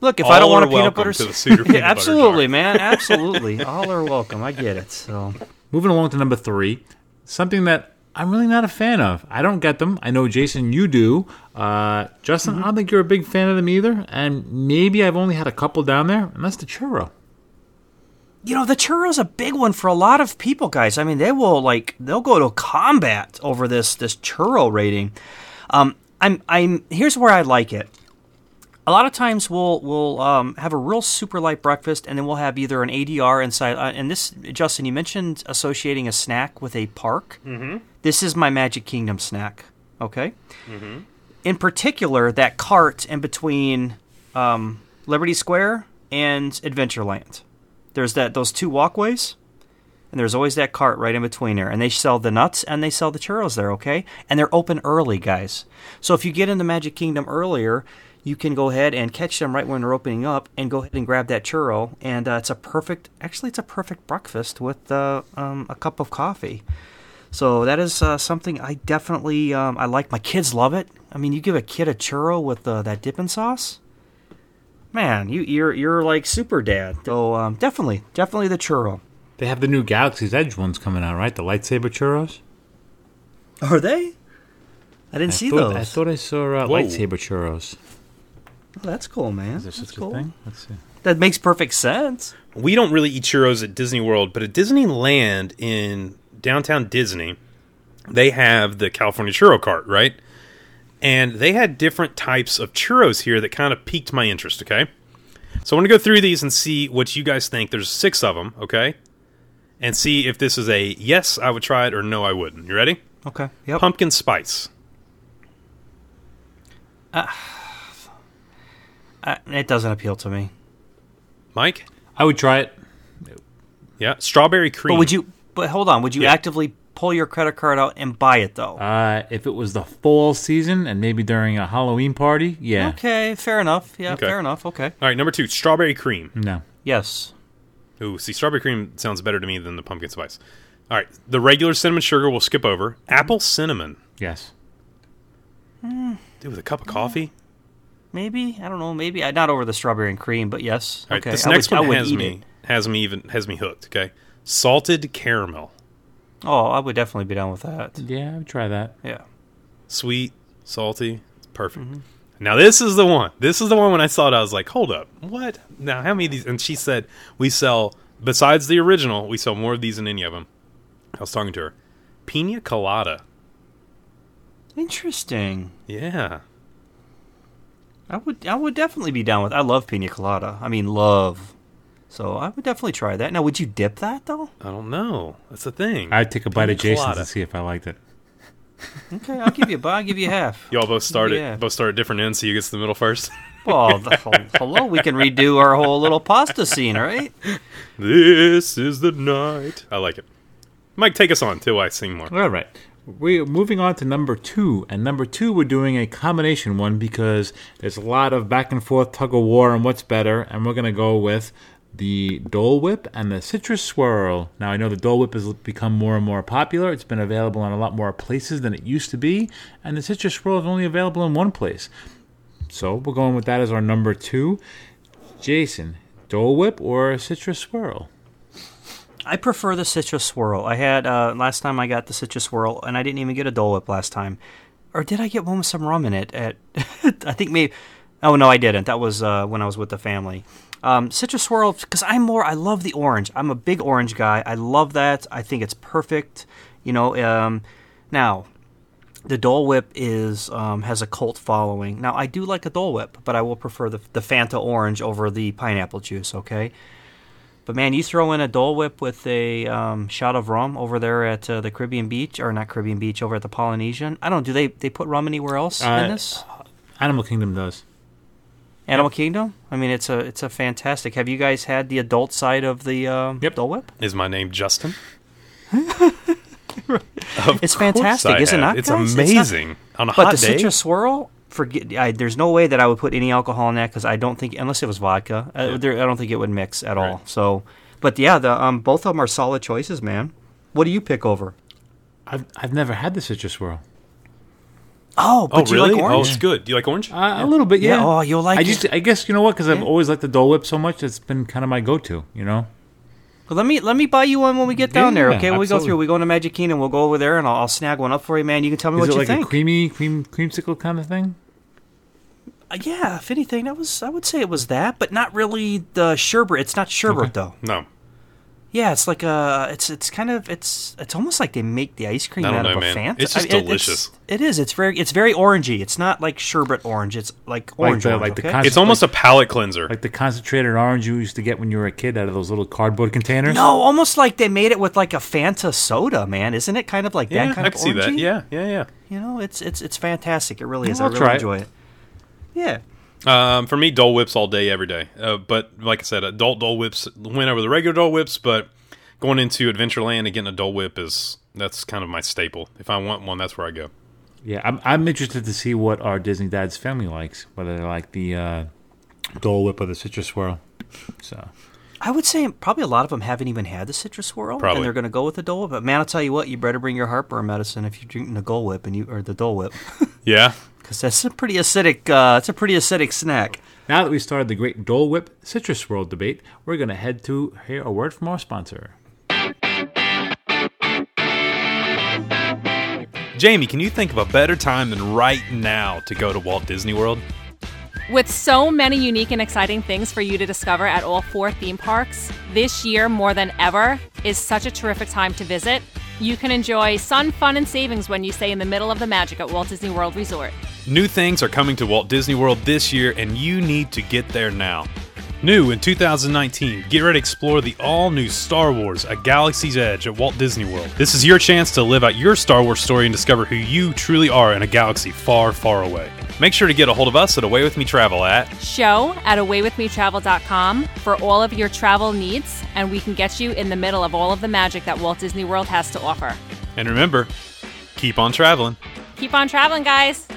look, if I don't want a peanut butter, to the s- Suitor peanut yeah, butter absolutely, jar. man, absolutely. all are welcome. I get it. So Moving along to number three, something that I'm really not a fan of. I don't get them. I know Jason, you do. Uh, Justin, I don't think you're a big fan of them either. And maybe I've only had a couple down there, and that's the churro. you know, the churro's a big one for a lot of people, guys. I mean, they will like they'll go to combat over this this churro rating. Um, I'm I'm here's where I like it. A lot of times we'll we'll um, have a real super light breakfast, and then we'll have either an ADR inside. Uh, and this, Justin, you mentioned associating a snack with a park. Mm-hmm. This is my Magic Kingdom snack. Okay. Mm-hmm. In particular, that cart in between um, Liberty Square and Adventureland. There's that those two walkways, and there's always that cart right in between there. And they sell the nuts and they sell the churros there, okay? And they're open early, guys. So if you get into Magic Kingdom earlier, you can go ahead and catch them right when they're opening up, and go ahead and grab that churro. And uh, it's a perfect, actually, it's a perfect breakfast with uh, um, a cup of coffee. So that is uh, something I definitely um, I like. My kids love it. I mean, you give a kid a churro with uh, that dipping sauce, man, you you're you're like super dad. So um, definitely, definitely the churro. They have the new Galaxy's Edge ones coming out, right? The lightsaber churros. Are they? I didn't I see thought, those. I thought I saw uh, lightsaber churros. Oh, that's cool, man. Is there That's such cool. a thing? Let's see. That makes perfect sense. we don't really eat churros at Disney World, but at Disneyland in downtown Disney, they have the California churro cart, right? And they had different types of churros here that kind of piqued my interest, okay? So I want to go through these and see what you guys think. There's six of them, okay? And see if this is a yes, I would try it, or no, I wouldn't. You ready? Okay. Yep. Pumpkin spice. Uh, it doesn't appeal to me. Mike? I would try it. Yeah. Strawberry cream. But would you? But hold on. Would you Yeah. actively pull your credit card out and buy it though? Uh, if it was the fall season and maybe during a Halloween party, yeah. Okay. Fair enough. Yeah. Okay. Fair enough. Okay. All right, number two, strawberry cream. No. Yes. Ooh, see, strawberry cream sounds better to me than the pumpkin spice. All right, the regular cinnamon sugar we'll skip over. Mm-hmm. Apple cinnamon. Yes. Hmm. Dude, with a cup of coffee? Maybe I don't know. Maybe I not over the strawberry and cream, but yes. All right, okay. this I next would, one has me it. has me even has me hooked, okay? Salted caramel. Oh, I would definitely be down with that. Yeah, I would try that. Yeah. Sweet, salty, perfect. Mm-hmm. Now this is the one. This is the one when I saw it I was like, "Hold up. What? Now how many of these?" And she said, "We sell besides the original, we sell more of these than any of them." I was talking to her. Pina colada. Interesting. Yeah. I would I would definitely be down with. I love pina colada. I mean, love. So I would definitely try that. Now, would you dip that though? I don't know. That's the thing. I'd take a bite Pina of Jason's colada. to see if I liked it. Okay, I'll give you a bite. I'll give you half. Y'all both start Yeah. at both start at different ends, so you get to the middle first. Well, the, hello, we can redo our whole little pasta scene, right? this is the night. I like it. Mike, take us on till I sing more. All right. We're moving on to number two. And number two, we're doing a combination one because there's a lot of back and forth tug of war on what's better. And we're going to go with the Dole Whip and the Citrus Swirl. Now, I know the Dole Whip has become more and more popular. It's been available in a lot more places than it used to be. And the Citrus Swirl is only available in one place. So we're going with that as our number two. Jason, Dole Whip or Citrus Swirl? I prefer the citrus swirl. I had uh, last time I got the citrus swirl, and I didn't even get a Dole Whip last time. Or did I get one with some rum in it? At I think maybe Oh no, I didn't. That was uh, when I was with the family. Um, citrus swirl because I'm more. I love the orange. I'm a big orange guy. I love that. I think it's perfect. You know. Um, now, the Dole Whip is um, has a cult following. Now I do like a Dole Whip, but I will prefer the the Fanta orange over the pineapple juice. Okay. But man, you throw in a Dole Whip with a um, shot of rum over there at uh, the Caribbean Beach, or not Caribbean Beach, over at the Polynesian. I don't. Know, do they they put rum anywhere else Uh, in this? Animal Kingdom does. Animal Kingdom. I mean, it's a it's a fantastic. Have you guys had the adult side of the um, Yep. Dole Whip? Is my name Justin? It's fantastic, I is it not? It's guys? not- amazing on a but hot the day. citrus swirl, forget. I, there's no way that I would put any alcohol in that because I don't think, unless it was vodka, uh, there, I don't think it would mix at all. Right. So, but yeah, the um, both of them are solid choices, man. What do you pick over? I've I've never had the citrus swirl. Oh, but oh, you really? like oh, it's good. Do you like orange? Uh, A little bit, Yeah, yeah. oh, you'll like I it. just, I guess you know what? Because I've Yeah. always liked the Dole Whip so much. It's been kind of my go-to. You know. Well, let me let me buy you one when we get down there. Yeah, Okay, when we go through, we go into Magic Kingdom. We'll go over there and I'll, I'll snag one up for you, man. You can tell me Is what you like think. a creamy cream creamsicle kind of thing? Uh, yeah, if anything, that was I would say it was that, but not really the sherbet. It's not sherbet though. no. Yeah, it's like a it's it's kind of it's it's almost like they make the ice cream out know, of a man. Fanta. It's just I mean, it- delicious. it is. It's very it's very orangey. It's not like sherbet orange. It's like orange the- orange. like the okay? It's almost a palate cleanser. Like the concentrated orange you used to get when you were a kid out of those little cardboard containers. no, almost like they made it with like a Fanta soda, man. Isn't it kind of like yeah, that kind I of can see that. orangey? Yeah, yeah, yeah. You know, it's it's it's fantastic. It really is. I'll I really try it. enjoy it. Yeah. Um, for me, Dole Whips all day, every day. Uh, but like I said, adult Dole Whips win over the regular Dole Whips. But going into Adventureland and getting a Dole Whip is that's kind of my staple. If I want one, that's where I go. Yeah, I'm I'm interested to see what our Disney Dad's family likes. Whether they like the uh, Dole Whip or the citrus swirl. So I would say probably a lot of them haven't even had the citrus swirl, Probably. and they're going to go with the Dole Whip. But man, I'll tell you what, you better bring your heartburn medicine if you're drinking the Dole Whip and you or the Dole Whip, Yeah, because that's a pretty acidic. Uh, it's a pretty acidic snack. now that we started the great Dole Whip citrus swirl debate, we're gonna head to hear a word from our sponsor. Jamie, can you think of a better time than right now to go to Walt Disney World? With so many unique and exciting things for you to discover at all four theme parks, this year more than ever is such a terrific time to visit. You can enjoy sun, fun, and savings when you stay in the middle of the magic at Walt Disney World Resort. New things are coming to Walt Disney World this year, and you need to get there now. New in 2019, get ready to explore the all new Star Wars A Galaxy's Edge at Walt Disney World. This is your chance to live out your Star Wars story and discover who you truly are in a galaxy far, far away. Make sure to get a hold of us at Away With Me Travel at Show at awaywithmetravel.com for all of your travel needs, and we can get you in the middle of all of the magic that Walt Disney World has to offer. And remember, keep on traveling. Keep on traveling, guys!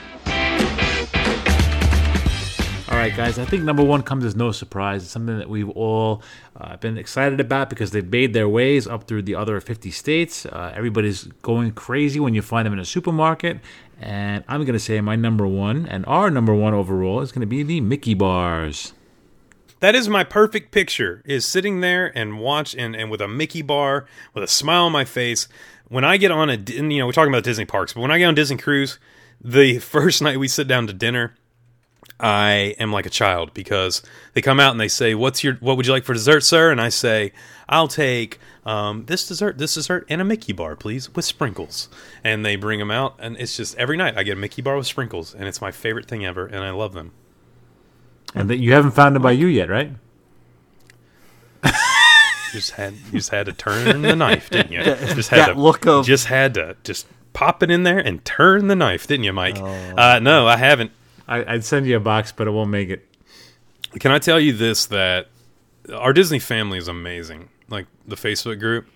Right, guys. I think number one comes as no surprise. It's something that we've all uh, been excited about because they've made their ways up through the other 50 states. Uh, everybody's going crazy when you find them in a supermarket. And I'm going to say my number one and our number one overall is going to be the Mickey bars. That is my perfect picture is sitting there and watch and, and with a Mickey bar with a smile on my face. When I get on a, you know, we're talking about Disney parks, but when I get on Disney cruise, the first night we sit down to dinner, I am like a child because they come out and they say, "What's your what would you like for dessert, sir?" And I say, "I'll take um, this dessert, this dessert, and a Mickey bar, please, with sprinkles." And they bring them out, and it's just every night I get a Mickey bar with sprinkles, and it's my favorite thing ever, and I love them. And that you haven't found it by you yet, right? You just had you just had to turn the knife, didn't you? Just had that to, look of- just had to just pop it in there and turn the knife, didn't you, Mike? Oh. Uh, no, I haven't. I, I'd send you a box, but it won't make it. Can I tell you this that our Disney family is amazing, like the Facebook group,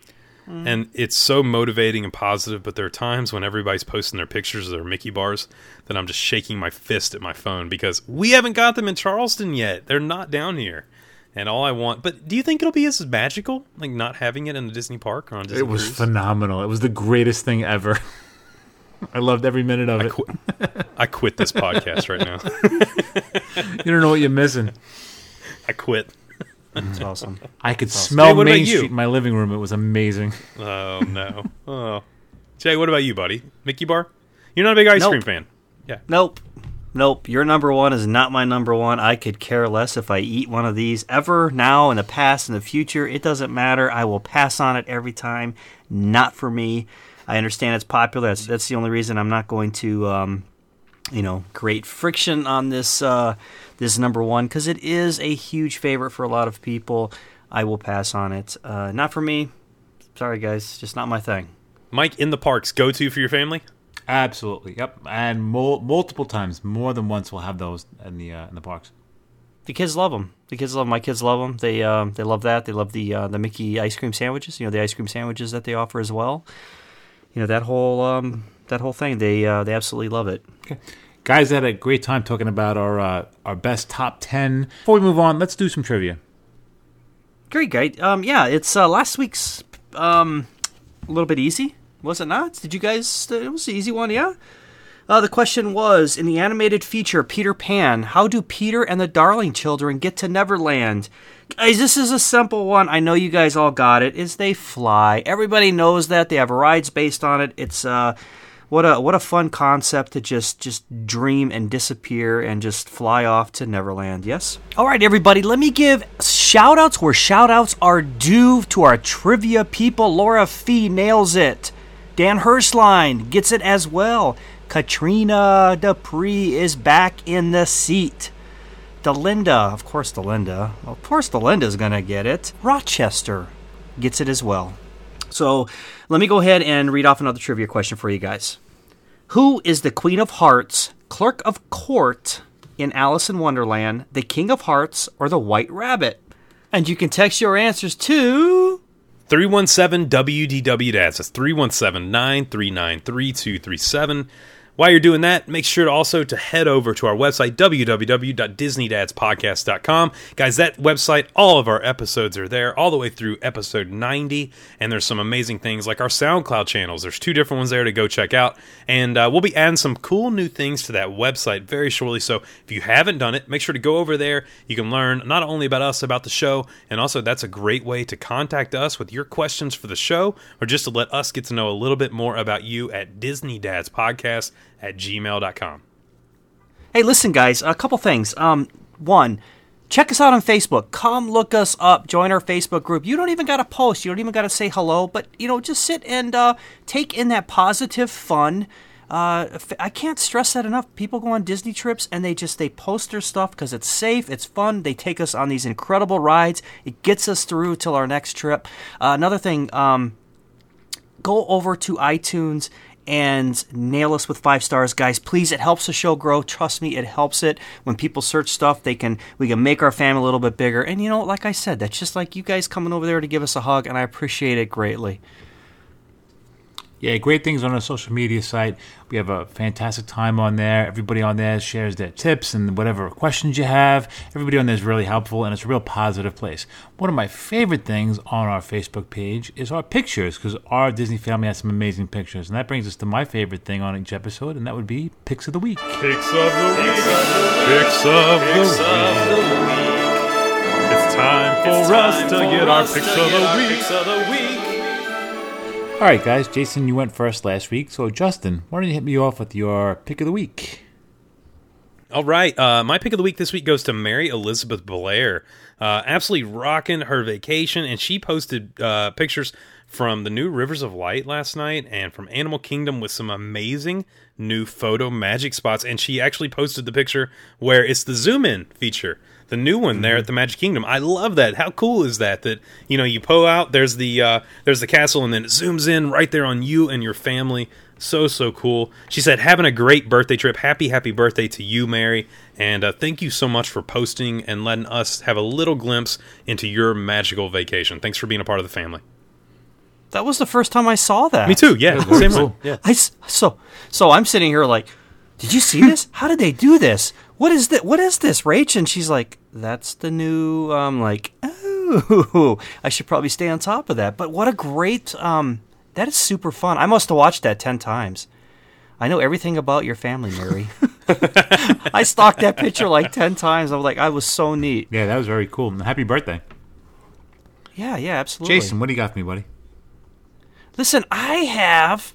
mm. and it's so motivating and positive. But there are times when everybody's posting their pictures of their Mickey bars that I'm just shaking my fist at my phone because we haven't got them in Charleston yet. They're not down here. And all I want, but do you think it'll be as magical, like not having it in a Disney park or on Disney It was cruise? phenomenal. It was the greatest thing ever. I loved every minute of I it. quit. I quit this podcast right now. You don't know what you're missing. I quit. It's awesome. I could smell Jay, Main? Street in my living room. It was amazing. Oh no. Oh, Jay, what about you, buddy? Mickey bar? You're not a big ice Nope. cream fan. Yeah. Nope. Nope, your number one is not my number one. I could care less if I eat one of these ever, now, in the past, in the future. It doesn't matter. I will pass on it every time. Not for me. I understand it's popular. That's, that's the only reason I'm not going to, um, you know, create friction on this uh, this number one because it is a huge favorite for a lot of people. I will pass on it. Uh, not for me. Sorry, guys. Just not my thing. Mike, in the parks, go to for your family? Absolutely. Yep. And mul- multiple times, more than once, we'll have those in the uh, in the parks. The kids love them. The kids love 'em. My kids love them. They um, they love that. They love the uh, the Mickey ice cream sandwiches. You know the ice cream sandwiches that they offer as well. You know that whole um, that whole thing. They uh, they absolutely love it. Guys, had a great time talking about our uh, our best top ten. Before we move on, let's do some trivia. Great, guy. Um, yeah, it's uh, last week's um, a little bit easy, was it not? Did you guys? It was an easy one, yeah. Uh, the question was in the animated feature Peter Pan, how do Peter and the Darling children get to Neverland? Guys, this is a simple one. I know you guys all got it. Is they fly. Everybody knows that. They have rides based on it. It's uh what a what a fun concept to just just dream and disappear and just fly off to Neverland. Yes. All right, everybody. Let me give shout outs where shout outs are due to our trivia people. Laura Fee nails it. Dan Hirschline gets it as well. Katrina Dupree is back in the seat. Delinda, of course, Delinda. Of course, Delinda's gonna get it. Rochester gets it as well. So let me go ahead and read off another trivia question for you guys. Who is the Queen of Hearts, Clerk of Court in Alice in Wonderland, the King of Hearts, or the White Rabbit? And you can text your answers to 317 WDW. That's 317 939 3237. While you're doing that, make sure to also to head over to our website, www.disneydadspodcast.com. Guys, that website, all of our episodes are there, all the way through episode 90. And there's some amazing things like our SoundCloud channels. There's two different ones there to go check out. And uh, we'll be adding some cool new things to that website very shortly. So if you haven't done it, make sure to go over there. You can learn not only about us, about the show, and also that's a great way to contact us with your questions for the show or just to let us get to know a little bit more about you at Disney Dads Podcast at gmail.com. Hey, listen, guys, a couple things. Um, one, check us out on Facebook. Come look us up. Join our Facebook group. You don't even got to post. You don't even got to say hello. But you know, just sit and uh, take in that positive fun. Uh, I can't stress that enough. People go on Disney trips and they just they post their stuff because it's safe, it's fun. They take us on these incredible rides. It gets us through till our next trip. Uh, another thing, um, go over to iTunes and nail us with five stars guys. Please it helps the show grow. Trust me it helps it. When people search stuff they can we can make our family a little bit bigger. And you know like i said that's just like you guys coming over there to give us a hug and i appreciate it greatly Yeah, great things on our social media site. We have a fantastic time on there. Everybody on there shares their tips and whatever questions you have. Everybody on there is really helpful, and it's a real positive place. One of my favorite things on our Facebook page is our pictures, because our Disney family has some amazing pictures. And that brings us to my favorite thing on each episode, and that would be Picks of the Week. Picks of the week. Picks of the week. It's time for us to get our picks of the week. All right, guys, Jason, you went first last week, so Justin, why don't you hit me off with your Pick of the Week? All right, uh, my pick of the week this week goes to Mary Elizabeth Blair. Uh, absolutely rocking her vacation, and she posted uh, pictures from the new Rivers of Light last night and from Animal Kingdom with some amazing new photo magic spots. And she actually posted the picture where it's the zoom in feature, the new one there at the Magic Kingdom. I love that. How cool is that? That you know you pull out, there's the uh, there's the castle, and then it zooms in right there on you and your family. So so cool. She said, "Having a great birthday trip. Happy happy birthday to you, Mary." And uh, thank you so much for posting and letting us have a little glimpse into your magical vacation. Thanks for being a part of the family. that was the first time i saw that Me too. Yeah, same way. Yeah. I s- so so I'm sitting here like, did you see this? How did they do this? What is that? What is this, Rach? And she's like, that's the new. Um, like, oh, I should probably stay on top of that. But what a great. Um, that is super fun. I must have watched that ten times. I know everything about your family, Mary. I stalked that picture like ten times. I was like, I was so neat. Yeah, that was very cool. Happy birthday. Yeah, yeah, absolutely. Jason, what do you got for me, buddy? Listen, I have.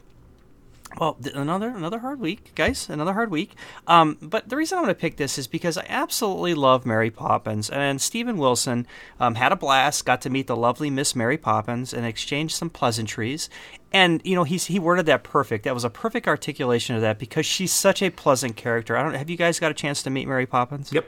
Well, another another hard week, guys. Another hard week. Um, but the reason I'm going to pick this is because I absolutely love Mary Poppins, and Stephen Wilson um, had a blast. Got to meet the lovely Miss Mary Poppins and exchange some pleasantries. And you know, he's he worded that perfect. That was a perfect articulation of that because she's such a pleasant character. I don't. Have you guys got a chance to meet Mary Poppins? Yep.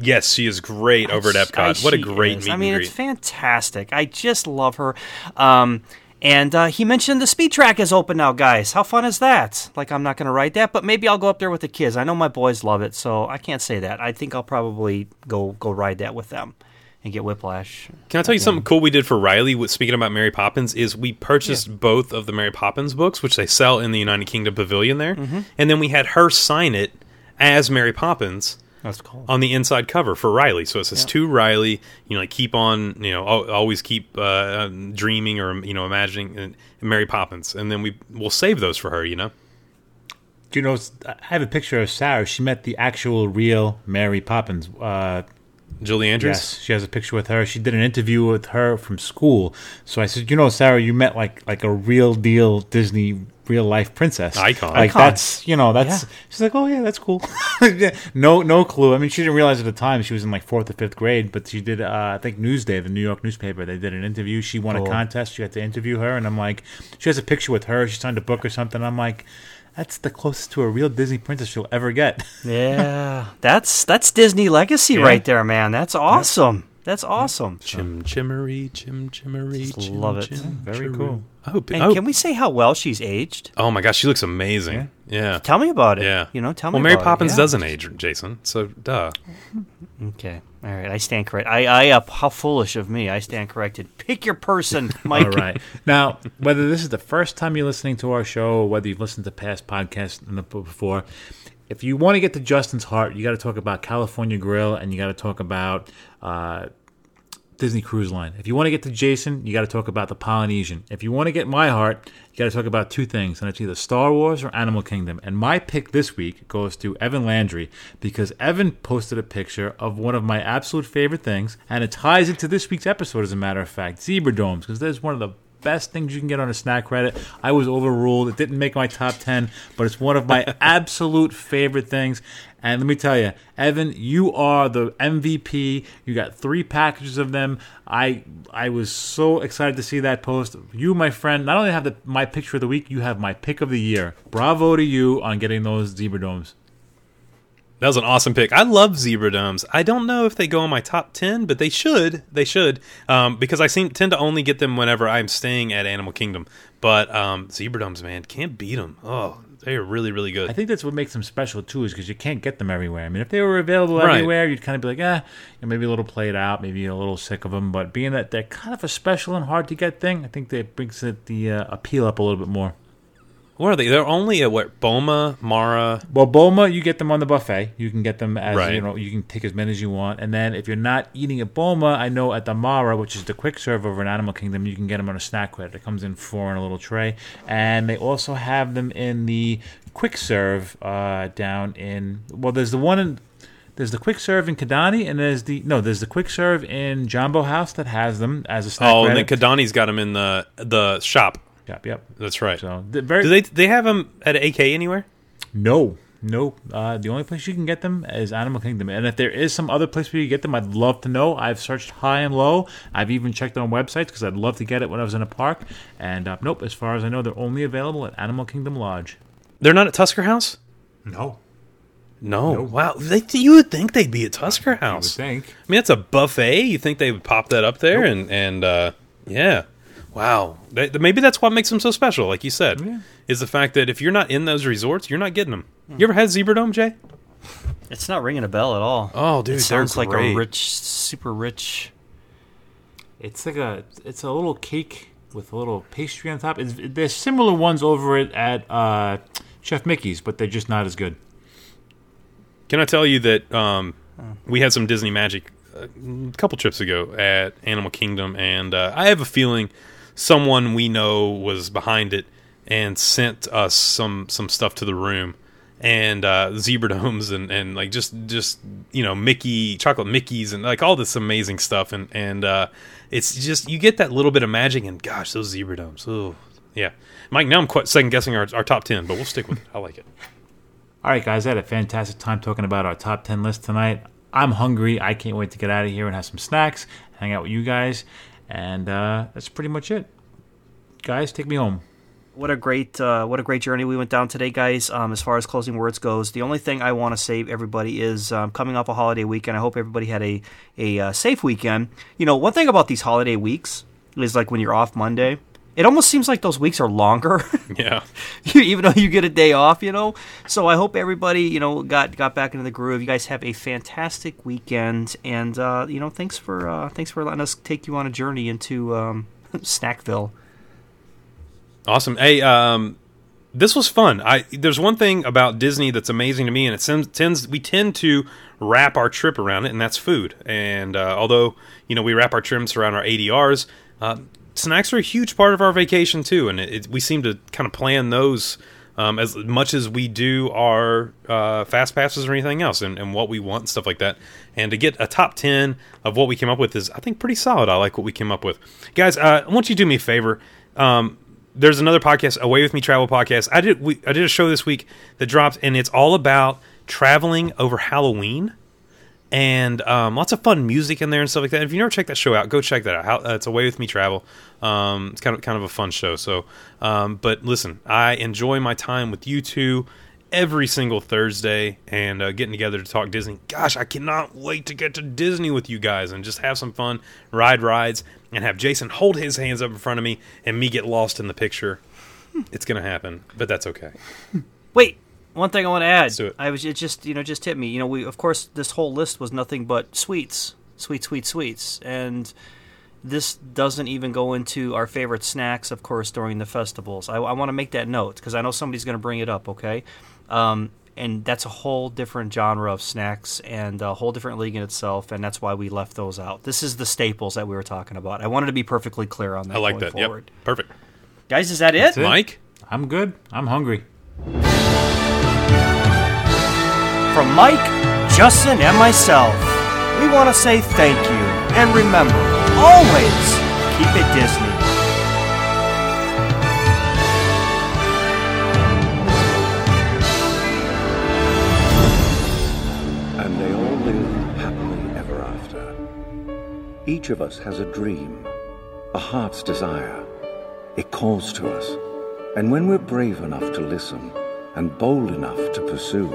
Yes, she is great over at I- Epcot. what a great is. meet I mean, it's fantastic. I just love her. Um, and uh, he mentioned the speed track is open now, guys. How fun is that? Like, I'm not going to write that, but maybe I'll go up there with the kids. I know my boys love it, so I can't say that. I think I'll probably go go ride that with them and get whiplash. Can I tell you something cool we did for Riley? with- Speaking about Mary Poppins, is we purchased both of the Mary Poppins books, which they sell in the United Kingdom Pavilion there, Mm-hmm. and then we had her sign it as Mary Poppins That's cool. on the inside cover for Riley. So it says to Riley, you know, like keep on, you know, always keep uh, dreaming or you know imagining uh, Mary Poppins, and then we we'll save those for her. You know, Do you know? I have a picture of Sarah. She met the actual real Mary Poppins. Uh, Julie Andrews. Yes, she has a picture with her. She did an interview with her from school. So I said, you know, Sarah, you met like like a real deal Disney real life princess Icon. Like Icon. that's you know that's Yeah. she's like, oh yeah, that's cool. No no clue. I mean, she didn't realize at the time she was in like fourth or fifth grade, but she did. Uh, I think Newsday, the New York newspaper, they did an interview. She won Cool. a contest. She had to interview her, and I'm like, she has a picture with her. She signed a book or something. I'm like. That's the closest to a real Disney princess she'll ever get. Yeah, that's that's Disney legacy Yeah. right there, man. That's awesome. That's awesome. Chim chimmery, chim chimmery, Just chim, love it. chim, Very chiroo. cool. Oh, b- And oh, can we say how well she's aged? oh my gosh, she looks amazing. Yeah. Tell me about it. Yeah. You know, tell me Well, Mary about it. Poppins Yeah. doesn't age, Jason. So, duh. Okay. All right. I stand correct. I, I, uh, how foolish of me. I stand corrected. Pick your person, Mike. All right. Now, whether this is the first time you're listening to our show or whether you've listened to past podcasts before, if you want to get to Justin's heart, you got to talk about California Grill and you got to talk about uh, Disney Cruise Line. If you want to get to Jason, you got to talk about the Polynesian. If you want to get my heart, you got to talk about two things, and it's either Star Wars or Animal Kingdom. And my pick this week goes to Evan Landry because Evan posted a picture of one of my absolute favorite things, and it ties into this week's episode, as a matter of fact, zebra domes, because there's one of the best things you can get on a snack credit. I was overruled. It didn't make my top 10, but it's one of my absolute favorite things. And let me tell you, Evan, you are the MVP. You got three packages of them. I I was so excited to see that post. You, my friend, not only have the, my picture of the week, you have my pick of the year. Bravo to you on getting those zebra domes. That was an awesome pick. I love zebra domes. I don't know if they go in my top ten, but they should. They should, um, because I seem tend to only get them whenever I'm staying at Animal Kingdom. But um, zebra domes, man, can't beat them. Oh, they are really, really good. I think that's what makes them special too, is because you can't get them everywhere. I mean, if they were available Right. everywhere, you'd kind of be like, eh, you maybe a little played out, maybe a little sick of them. But being that they're kind of a special and hard to get thing, I think that brings it the uh, appeal up a little bit more. What are they? They're only at what? Boma, Mara. Well, Boma, you get them on the buffet. You can get them as Right. you know. You can take as many as you want, and then if you're not eating at Boma, I know at the Mara, which is the quick serve over in Animal Kingdom, you can get them on a snack credit. It comes in four in a little tray, and they also have them in the quick serve uh, down in. Well, there's the one in. There's the quick serve in Kidani, and there's the no. There's the quick serve in Jambo House that has them as a snack Oh, and then. Kidani's got them in the the shop. Yep, yep. That's right. So very Do they they have them at AK anywhere? No, no. Uh, the only place you can get them is Animal Kingdom. And if there is some other place where you get them, I'd love to know. I've searched high and low. I've even checked on websites because I'd love to get it when I was in a park. And uh, nope, as far as I know, they're only available at Animal Kingdom Lodge. They're not at Tusker House. No, No. Wow. They, you would think they'd be at Tusker House. I think. I mean, it's a buffet. You think they would pop that up there and and uh, yeah, wow. Maybe that's what makes them so special. Like you said, is the fact that if you're not in those resorts, you're not getting them. You ever had Zebra Dome, Jay? It's not ringing a bell at all. Oh, dude, it sounds like great. a rich, super rich. It's like a it's a little cake with a little pastry on top. It's, there's similar ones over it at uh, Chef Mickey's, but they're just not as good. Can I tell you that um, we had some Disney magic uh, a couple trips ago at Animal Kingdom, and uh, I have a feeling someone we know was behind it and sent us some some stuff to the room and uh, zebra domes and, and like just just you know Mickey chocolate Mickey's and like all this amazing stuff and and uh, it's just you get that little bit of magic and gosh those zebra domes oh Yeah, Mike. Now I'm quite second guessing our, our top ten, but we'll stick with it. I like it. All right, guys, I had a fantastic time talking about our top 10 list tonight. I'm hungry. I can't wait to get out of here and have some snacks, hang out with you guys. And uh, that's pretty much it. Guys, take me home. What a great uh, what a great journey we went down today, guys. Um, as far as closing words goes, the only thing I want to say everybody is um, coming off a holiday weekend. I hope everybody had a a uh, safe weekend. You know, one thing about these holiday weeks is like when you're off Monday, it almost seems like those weeks are longer. Yeah, even though you get a day off, you know. So I hope everybody, you know, got got back into the groove. You guys have a fantastic weekend, and uh, you know, thanks for uh, thanks for letting us take you on a journey into um, Snackville. awesome. Hey, um, this was fun. I there's one thing about Disney that's amazing to me, and it tends, tends we tend to wrap our trip around it, and that's food. And uh, although you know we wrap our trips around our ADRs, uh, snacks are a huge part of our vacation too, and it, it, we seem to kind of plan those. Um, as much as we do our uh, fast passes or anything else, and, and what we want and stuff like that, and to get a top ten of what we came up with is, I think, pretty solid. I like what we came up with, guys. Uh, I want you to do me a favor. Um, there's another podcast, Away with Me Travel podcast. I did we, I did a show this week that dropped, and it's all about traveling over Halloween, and um, lots of fun music in there and stuff like that. If you never checked that show out, go check that out. How, uh, it's Away with Me Travel. Um, it's kind of kind of a fun show. So, um, but listen, I enjoy my time with you two every single Thursday and uh, getting together to talk Disney. Gosh, I cannot wait to get to Disney with you guys and just have some fun, ride rides, and have Jason hold his hands up in front of me and me get lost in the picture. It's gonna happen, but that's okay. Wait, one thing I want to add. Let's do it. I was it just you know just hit me. You know, we of course this whole list was nothing but sweets, sweet, sweet, sweets, and this doesn't even go into our favorite snacks, of course, during the festivals. I, I want to make that note because I know somebody's going to bring it up. Okay, um, and that's a whole different genre of snacks and a whole different league in itself, and that's why we left those out. This is the staples that we were talking about. I wanted to be perfectly clear on that. I like going that. Yep, perfect. Guys, is that it? That's it. Mike, I'm good. I'm hungry. From Mike, Justin, and myself, we want to say thank you. And remember, always keep it Disney. And they all live happily ever after. Each of us has a dream, a heart's desire. It calls to us. And when we're brave enough to listen and bold enough to pursue,